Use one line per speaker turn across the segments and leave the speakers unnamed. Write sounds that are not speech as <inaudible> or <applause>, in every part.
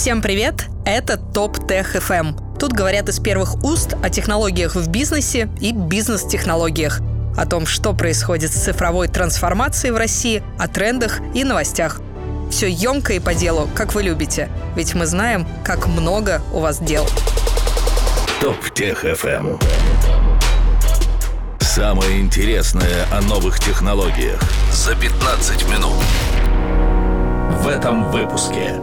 Всем привет! Это ТОП Тех FM. Тут говорят из первых уст о технологиях в бизнесе и бизнес-технологиях, о том, что происходит с цифровой трансформацией в России, о трендах и новостях. Все емко и по делу, как вы любите, ведь мы знаем, как много у вас дел.
ТОП Тех FM. Самое интересное о новых технологиях за 15 минут. В этом выпуске.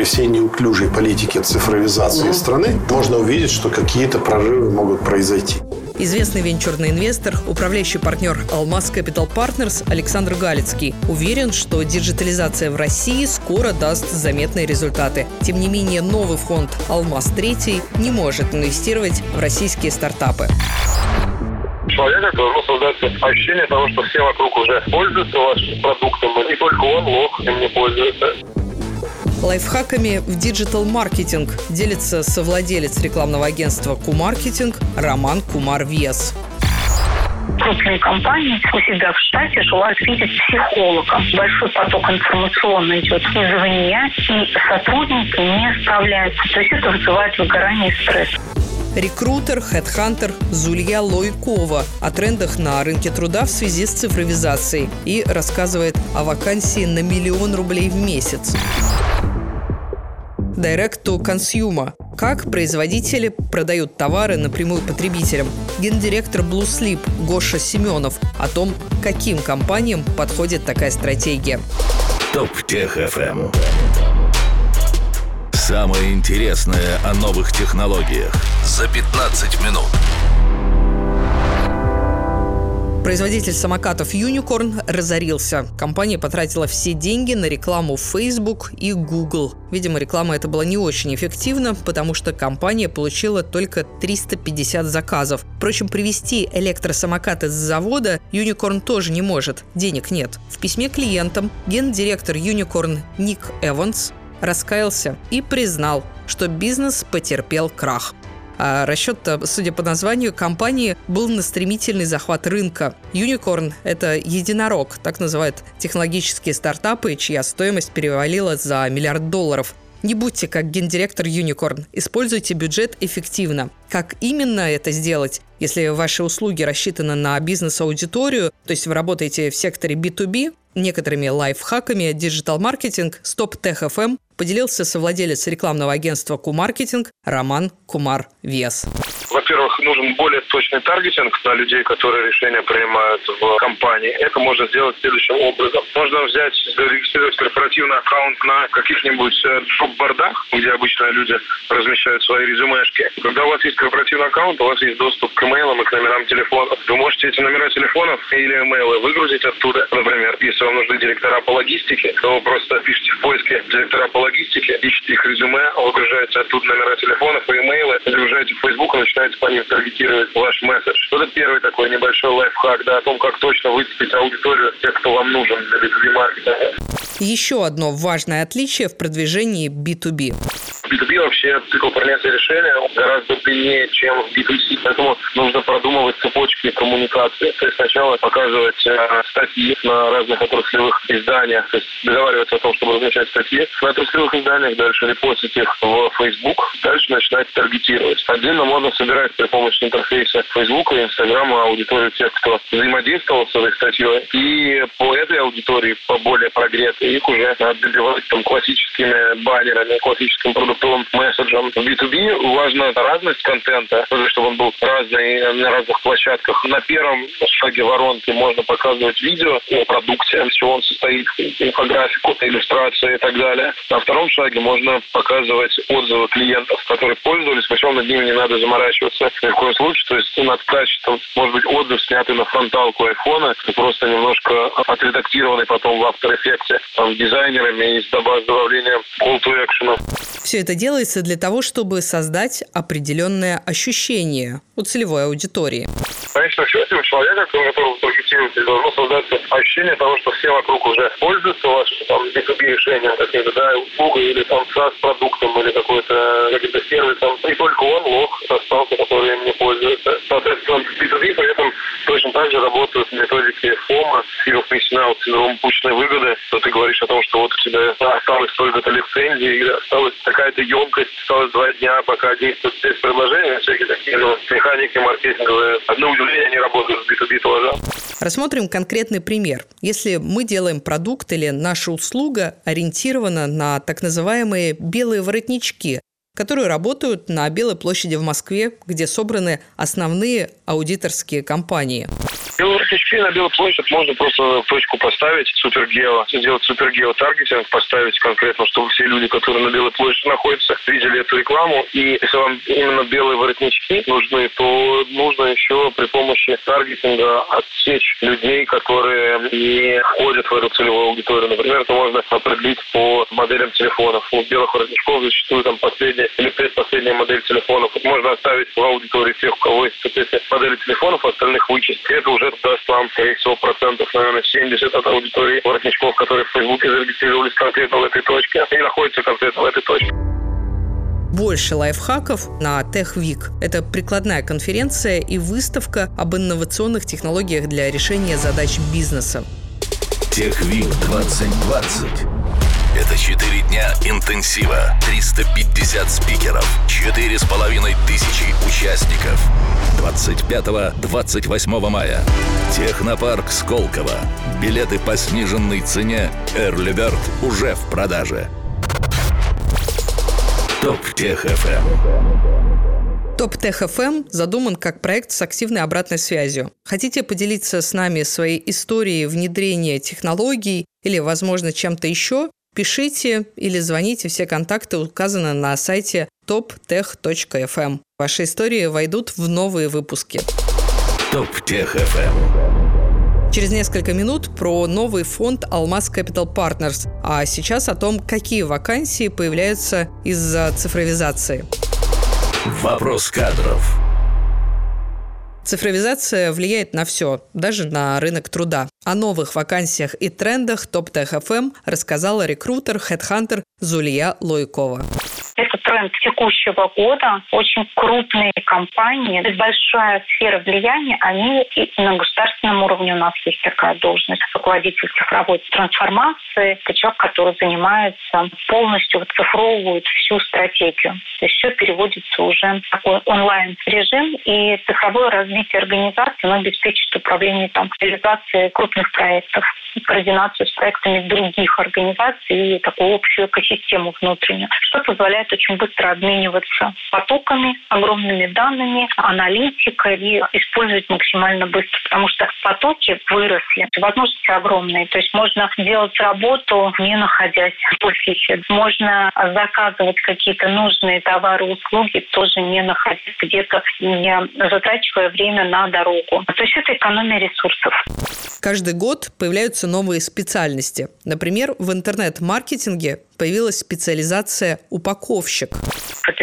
При всей неуклюжей политике цифровизации страны можно увидеть, что какие-то прорывы могут произойти.
Известный венчурный инвестор, управляющий партнер Алмаз Capital Partners Александр Галицкий уверен, что диджитализация в России скоро даст заметные результаты. Тем не менее, новый фонд «Алмаз Третий» не может инвестировать в российские стартапы
человека должно создаться ощущение того, что все вокруг уже пользуются вашим продуктом, и не только он лох им не пользуется.
Лайфхаками в digital -маркетинг делится совладелец рекламного агентства Кумаркетинг Роман Кумар Вес
крупные компании у себя в штате желают видеть психолога. Большой поток информационно идет извне, и сотрудники не справляются. То есть это вызывает выгорание и стресс.
Рекрутер, хедхантер Зулья Лойкова о трендах на рынке труда в связи с цифровизацией и рассказывает о вакансии на миллион рублей в месяц. Direct to Consumer. Как производители продают товары напрямую потребителям. Гендиректор Blue Sleep Гоша Семенов о том, каким компаниям подходит такая стратегия.
Топ Тех FM. Самое интересное о новых технологиях за 15 минут.
Производитель самокатов Unicorn разорился. Компания потратила все деньги на рекламу Facebook и Google. Видимо, реклама эта была не очень эффективна, потому что компания получила только 350 заказов. Впрочем, привезти электросамокаты с завода Unicorn тоже не может. Денег нет. В письме клиентам гендиректор Unicorn Ник Эванс раскаялся и признал, что бизнес потерпел крах. А расчет, судя по названию компании, был на стремительный захват рынка. Unicorn – это единорог, так называют технологические стартапы, чья стоимость перевалила за миллиард долларов. Не будьте как гендиректор Unicorn. Используйте бюджет эффективно. Как именно это сделать? Если ваши услуги рассчитаны на бизнес-аудиторию, то есть вы работаете в секторе B2B, некоторыми лайфхаками digital -маркетинг FM поделился совладелец рекламного агентства Кумаркетинг Роман Кумар Вес.
Во-первых, нужен более точный таргетинг на людей, которые решения принимают в компании. Это можно сделать следующим образом. Можно взять, зарегистрировать корпоративный аккаунт на каких-нибудь шоп-бордах, э, где обычно люди размещают свои резюмешки. Когда у вас есть корпоративный аккаунт, у вас есть доступ к имейлам и к номерам телефонов. Вы можете эти номера телефонов или имейлы выгрузить оттуда. Например, если вам нужны директора по логистике, то вы просто пишите в поиске директора по логистике, ищите их резюме, выгружаете оттуда номера телефонов и имейлы, загружаете в Facebook и начинаете по ним таргетировать ваш месседж. Это первый такой небольшой лайфхак, да, о том, как точно выцепить аудиторию тех, кто вам нужен для B2B маркетинга.
Еще одно важное отличие в продвижении B2B.
B2B вообще цикл принятия решения гораздо длиннее, чем в B2C. Поэтому нужно продумывать цепочки коммуникации. То есть сначала показывать э, статьи на разных отраслевых изданиях, то есть договариваться о том, чтобы размещать статьи на отраслевых изданиях, дальше репостить их в Facebook, дальше начинать таргетировать. Отдельно можно собирать при помощи интерфейса Facebook и Instagram аудиторию тех, кто взаимодействовал с этой статьей. И по этой аудитории, по более прогретой, их уже добивать там классическими баннерами, классическим продуктовым месседжем. В B2B важна разность контента, чтобы он был разный на разных площадках. На первом шаге воронки можно показывать видео о продукте, из чего он состоит, инфографику, иллюстрации и так далее. На втором шаге можно показывать отзывы клиентов, которые пользовались, причем над ними не надо заморачиваться ни в коем случае. То есть над качеством, может быть, отзыв, снятый на фронталку айфона, просто немножко отредактированный потом в After Effects там, дизайнерами и с добавлением call to action.
Все это делается для того, чтобы создать определенное ощущение у целевой аудитории.
В конечном счете у человека, у которого таргетируете, должно создаться ощущение того, что все вокруг уже пользуются вашим там, B2B решением каким-то, да, услугой или там SaaS-продуктом или какой-то каким-то сервисом. Не только он лох остался, который им не пользуется. Соответственно, B2B при этом точно так также работают методики ФОМа, Fear of Missing Out, синдром упущенной выгоды, то ты говоришь о том, что вот у тебя осталось столько-то лицензий, осталась такая-то емкость, осталось два дня, пока действует спецпредложение, всякие такие ну, механики маркетинговые. Одно удивление, они работают в B2B тоже.
Рассмотрим конкретный пример. Если мы делаем продукт или наша услуга ориентирована на так называемые белые воротнички, которые работают на Белой площади в Москве, где собраны основные аудиторские компании.
Белорусички на Белой площадь можно просто точку поставить, супергео, сделать супергео таргетинг, поставить конкретно, чтобы все люди, которые на Белой площади находятся, видели эту рекламу. И если вам именно белые воротнички нужны, то нужно еще при помощи таргетинга отсечь людей, которые не входят в эту целевую аудиторию. Например, это можно определить по моделям телефонов. У белых воротничков зачастую там последняя или предпоследняя модель телефонов. можно оставить в аудитории тех, у кого есть соответственно, модели телефонов, остальных вычесть. Это уже даст вам, скорее всего, процентов, наверное, 70 от аудитории воротничков, которые в Фейсбуке зарегистрировались конкретно в этой точке и находятся конкретно в этой точке
больше лайфхаков на Tech Week. Это прикладная конференция и выставка об инновационных технологиях для решения задач бизнеса.
Tech Week 2020 это 4 дня интенсива, 350 спикеров, 4,5 тысячи участников. 25-28 мая. Технопарк Сколково. Билеты по сниженной цене Эрлиберт уже в продаже. Топ Тех ФМ.
Топ Тех ФМ задуман как проект с активной обратной связью. Хотите поделиться с нами своей историей внедрения технологий или, возможно, чем-то еще? Пишите или звоните, все контакты указаны на сайте toptech.fm. Ваши истории войдут в новые выпуски.
Топ-тех-ФМ.
Через несколько минут про новый фонд «Алмаз Capital Partners», а сейчас о том, какие вакансии появляются из-за цифровизации.
Вопрос кадров.
Цифровизация влияет на все, даже на рынок труда. О новых вакансиях и трендах ТОП ТХФМ рассказала рекрутер, хедхантер Зулья Лойкова
тренд текущего года. Очень крупные компании, большая сфера влияния, они и на государственном уровне у нас есть такая должность. Руководитель цифровой трансформации, это человек, который занимается полностью цифровывает всю стратегию. То есть все переводится уже в такой онлайн-режим, и цифровое развитие организации оно обеспечит управление там, реализацией крупных проектов, координацию с проектами других организаций и такую общую экосистему внутреннюю, что позволяет очень быстро обмениваться потоками, огромными данными, аналитикой и использовать максимально быстро, потому что потоки выросли, возможности огромные. То есть можно делать работу, не находясь в офисе. Можно заказывать какие-то нужные товары, услуги, тоже не находясь где-то, не затрачивая время на дорогу. То есть это экономия ресурсов.
Каждый год появляются новые специальности. Например, в интернет-маркетинге появилась специализация «упаковщик».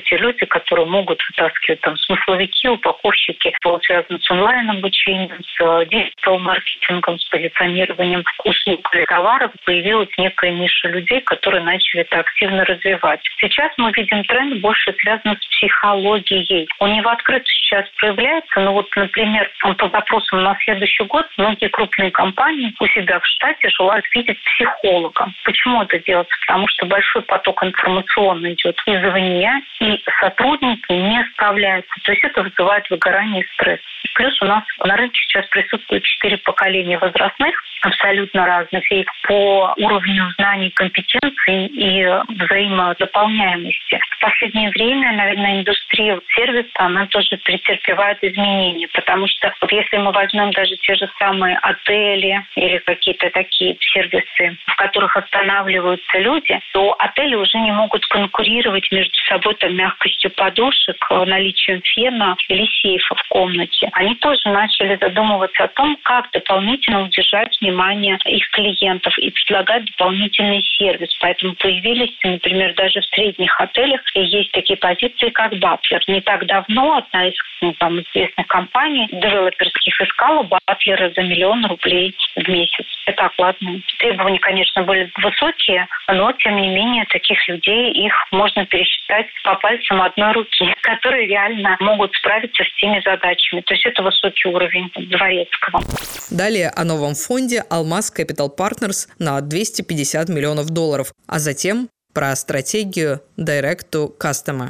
Те люди, которые могут вытаскивать там смысловики, упаковщики, что связано с онлайн-обучением, с э, диджитал-маркетингом, с позиционированием услуг или товаров. Появилась некая ниша людей, которые начали это активно развивать. Сейчас мы видим тренд больше связан с психологией. У него открыто сейчас проявляется, но вот, например, по запросам на следующий год многие крупные компании у себя в штате желают видеть психолога. Почему это делается? Потому что большой поток информационный идет извне, и сотрудники не справляются. То есть это вызывает выгорание и стресс. Плюс у нас на рынке сейчас присутствует четыре поколения возрастных, абсолютно разных, и по уровню знаний, компетенций и взаимодополняемости. В последнее время, наверное, индустрия сервиса, она тоже претерпевает изменения, потому что вот если мы возьмем даже те же самые отели или какие-то такие сервисы, в которых останавливаются люди, то отели уже не могут конкурировать между собой там, мягкостью подушек, наличием фена или сейфа в комнате. Они тоже начали задумываться о том, как дополнительно удержать внимание их клиентов и предлагать дополнительный сервис. Поэтому появились, например, даже в средних отелях есть такие позиции, как батлер. Не так давно одна из ну, там, известных компаний девелоперских искала батлера за миллион рублей в месяц. Это окладные. Требования, конечно, были высокие, но, тем не менее, таких людей, их можно пересчитать по пальцам одной руки, <laughs> которые реально могут справиться с теми задачами. То есть это высокий уровень Дворецкого.
Далее о новом фонде «Алмаз Capital Partners» на 250 миллионов долларов, а затем про стратегию Direct to Customer.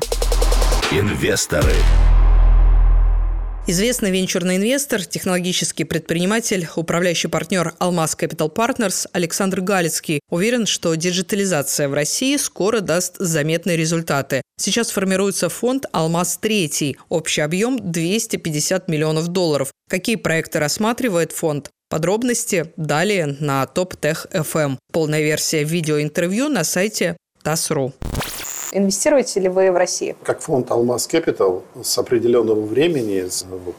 Инвесторы.
Известный венчурный инвестор, технологический предприниматель, управляющий партнер Алмаз Capital Partners Александр Галицкий уверен, что диджитализация в России скоро даст заметные результаты. Сейчас формируется фонд «Алмаз-3», общий объем 250 миллионов долларов. Какие проекты рассматривает фонд? Подробности далее на Top Tech FM. Полная версия видеоинтервью на сайте TAS.ru.
Инвестируете ли вы в России?
Как фонд «Алмаз Capital с определенного времени,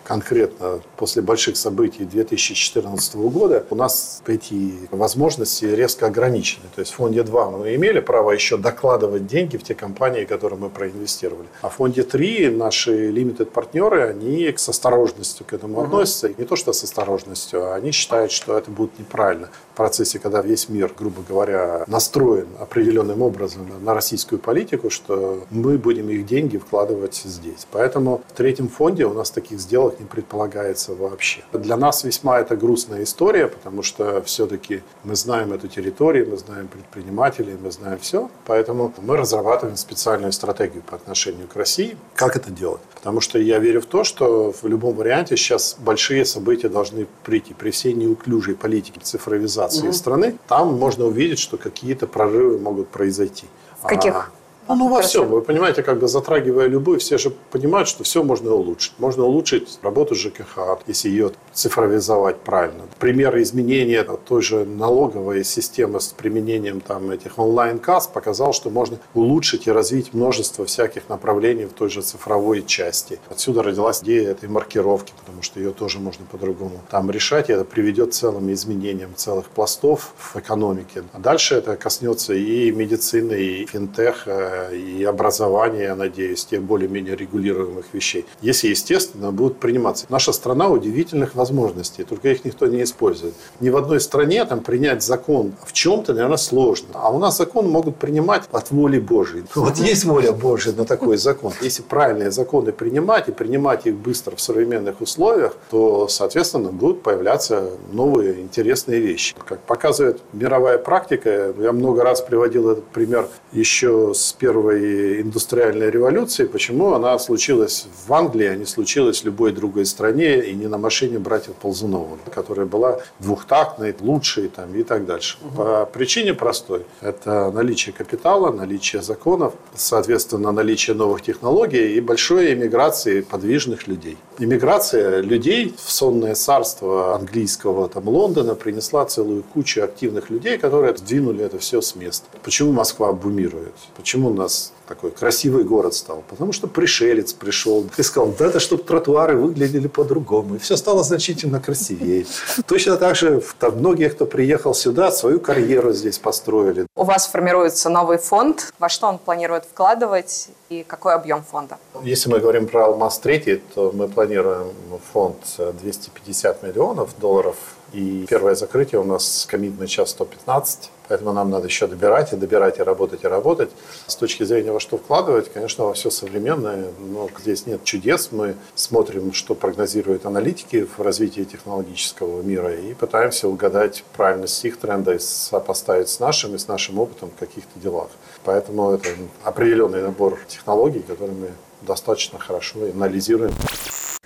конкретно после больших событий 2014 года, у нас эти возможности резко ограничены. То есть в фонде 2 мы имели право еще докладывать деньги в те компании, которые мы проинвестировали. А в фонде 3 наши limited партнеры, они с осторожностью к этому относятся. И не то, что с осторожностью, а они считают, что это будет неправильно в процессе, когда весь мир, грубо говоря, настроен определенным образом на российскую политику, что мы будем их деньги вкладывать здесь. Поэтому в третьем фонде у нас таких сделок не предполагается вообще. Для нас весьма это грустная история, потому что все-таки мы знаем эту территорию, мы знаем предпринимателей, мы знаем все. Поэтому мы разрабатываем специальную стратегию по отношению к России. Как это делать? Потому что я верю в то, что в любом варианте сейчас большие события должны прийти при всей неуклюжей политике цифровизации mm-hmm. страны, там можно увидеть, что какие-то прорывы могут произойти.
В каких?
Ну, ну, во всем. Вы понимаете, как бы затрагивая любую, все же понимают, что все можно улучшить. Можно улучшить работу ЖКХ, если ее цифровизовать правильно. Примеры изменения той же налоговой системы с применением там, этих онлайн-касс показал, что можно улучшить и развить множество всяких направлений в той же цифровой части. Отсюда родилась идея этой маркировки, потому что ее тоже можно по-другому там решать, и это приведет к целым изменениям целых пластов в экономике. А дальше это коснется и медицины, и финтеха, и образования, я надеюсь, тех более-менее регулируемых вещей. Если, естественно, будут приниматься. Наша страна удивительных возможностей, только их никто не использует. Ни в одной стране там принять закон в чем-то, наверное, сложно. А у нас закон могут принимать от воли Божьей. <laughs> Вот есть воля Божья на такой закон. Если правильные законы принимать и принимать их быстро в современных условиях, то, соответственно, будут появляться новые интересные вещи. Как показывает мировая практика, я много раз приводил этот пример еще с первой индустриальной революции, почему она случилась в Англии, а не случилась в любой другой стране и не на машине братьев Ползунова, которая была двухтактной, лучшей там, и так дальше. Угу. По причине простой. Это наличие капитала, наличие законов, соответственно, наличие новых технологий и большой эмиграции подвижных людей. Иммиграция людей в сонное царство английского там, Лондона принесла целую кучу активных людей, которые сдвинули это все с места. Почему Москва бумирует? Почему нас такой красивый город стал? Потому что пришелец пришел и сказал, да это чтобы тротуары выглядели по-другому. И все стало значительно красивее. Точно так же там, многие, кто приехал сюда, свою карьеру здесь построили.
У вас формируется новый фонд. Во что он планирует вкладывать и какой объем фонда?
Если мы говорим про «Алмаз-3», то мы планируем фонд 250 миллионов долларов. И первое закрытие у нас коммитный час 115 Поэтому нам надо еще добирать и добирать, и работать, и работать. С точки зрения, во что вкладывать, конечно, во все современное. Но здесь нет чудес. Мы смотрим, что прогнозируют аналитики в развитии технологического мира и пытаемся угадать правильность их тренда и сопоставить с нашим и с нашим опытом в каких-то делах. Поэтому это определенный набор технологий, которые мы достаточно хорошо анализируем.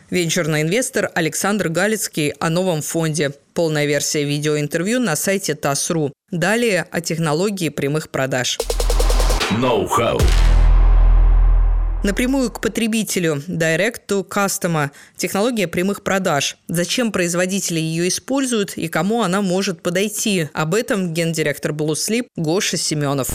Венчурный инвестор Александр Галицкий о новом фонде. Полная версия видеоинтервью на сайте ТАСС.ру. Далее о технологии прямых продаж.
Ноу-хау.
Напрямую к потребителю Direct to Customer – технология прямых продаж. Зачем производители ее используют и кому она может подойти? Об этом гендиректор Blue Sleep Гоша Семенов.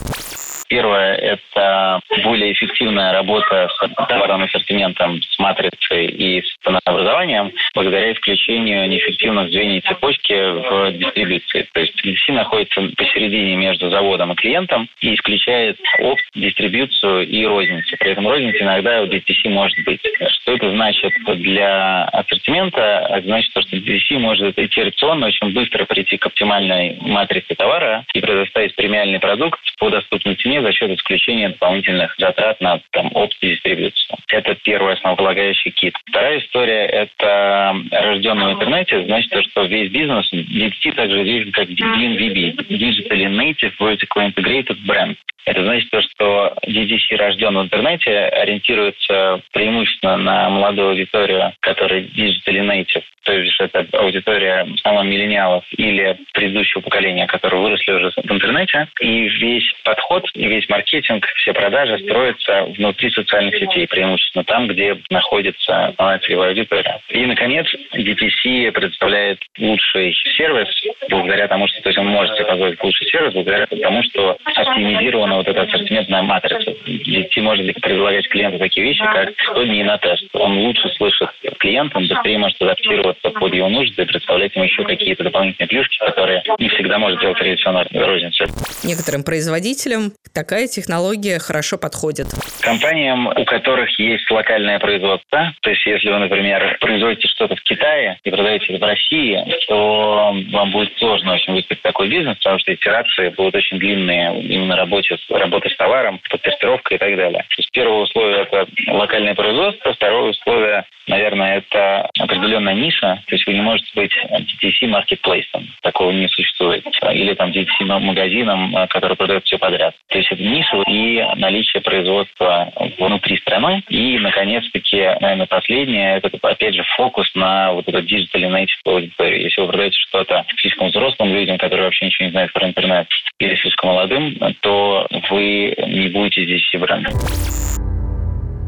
Первое – это более эффективная работа с товарным ассортиментом, с матрицей и с ценообразованием благодаря исключению неэффективных звеньев цепочки в дистрибуции. То есть DTC находится посередине между заводом и клиентом и исключает опт, дистрибуцию и розницу. При этом розница иногда у DTC может быть. Что это значит для ассортимента? Это значит, что DTC может итерационно очень быстро прийти к оптимальной матрице товара и предоставить премиальный продукт по доступной цене за счет исключения дополнительных затрат на там, опт и дистрибьюцию. Это первый основополагающий кит. Вторая история – это рожденный в интернете. Значит, то, что весь бизнес DXT также виден как DNVB – Digitally Native Vertical Integrated Brand. Это значит то, что DDC рожден в интернете, ориентируется преимущественно на молодую аудиторию, которая digitally native, то есть это аудитория самых миллениалов или предыдущего поколения, которые выросли уже в интернете. И весь подход, и весь маркетинг, все продажи строятся внутри социальных сетей, преимущественно там, где находится основная целевая аудитория. И, наконец, DTC предоставляет лучший сервис благодаря тому, что то есть он может себе позволить лучший сервис благодаря тому, что оптимизирована вот эта ассортиментная матрица. DTC может предлагать клиенту такие вещи, как 100 дней на тест. Он лучше слышит клиента, он быстрее может адаптироваться под его нужды и представлять ему еще какие-то дополнительные плюшки, которые не всегда может делать традиционная розница.
Некоторым производителям такая технология хорошо подходит.
Компаниям, у которых есть локальное производство, то есть если вы, например, производите что-то в Китае и продаете в России, то вам будет сложно очень выстроить такой бизнес, потому что итерации будут очень длинные именно работе, работы с товаром, подтестировка и так далее. То есть первое условие – это локальное производство, второе условие, наверное, это определенная ниша, то есть вы не можете быть DTC маркетплейсом, такого не существует, или там DTC магазином, который продает все подряд. То это ниша и наличие производства внутри страны. И, наконец-таки, наверное, последнее, это, опять же, фокус на вот эту digital native аудиторию. Если вы продаете что-то слишком взрослым людям, которые вообще ничего не знают про интернет, или слишком молодым, то вы не будете здесь брендом.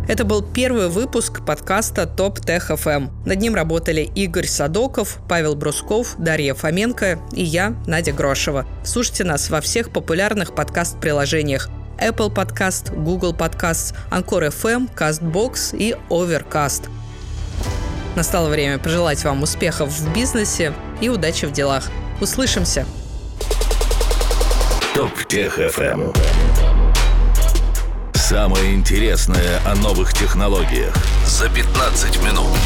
Это был первый выпуск подкаста «Топ Тех ФМ». Над ним работали Игорь Садоков, Павел Брусков, Дарья Фоменко и я, Надя Грошева. Слушайте нас во всех популярных подкаст-приложениях Apple Podcast, Google Podcast, Anchor FM, CastBox и Overcast. Настало время пожелать вам успехов в бизнесе и удачи в делах. Услышимся!
Топ Тех ФМ. Самое интересное о новых технологиях за 15 минут.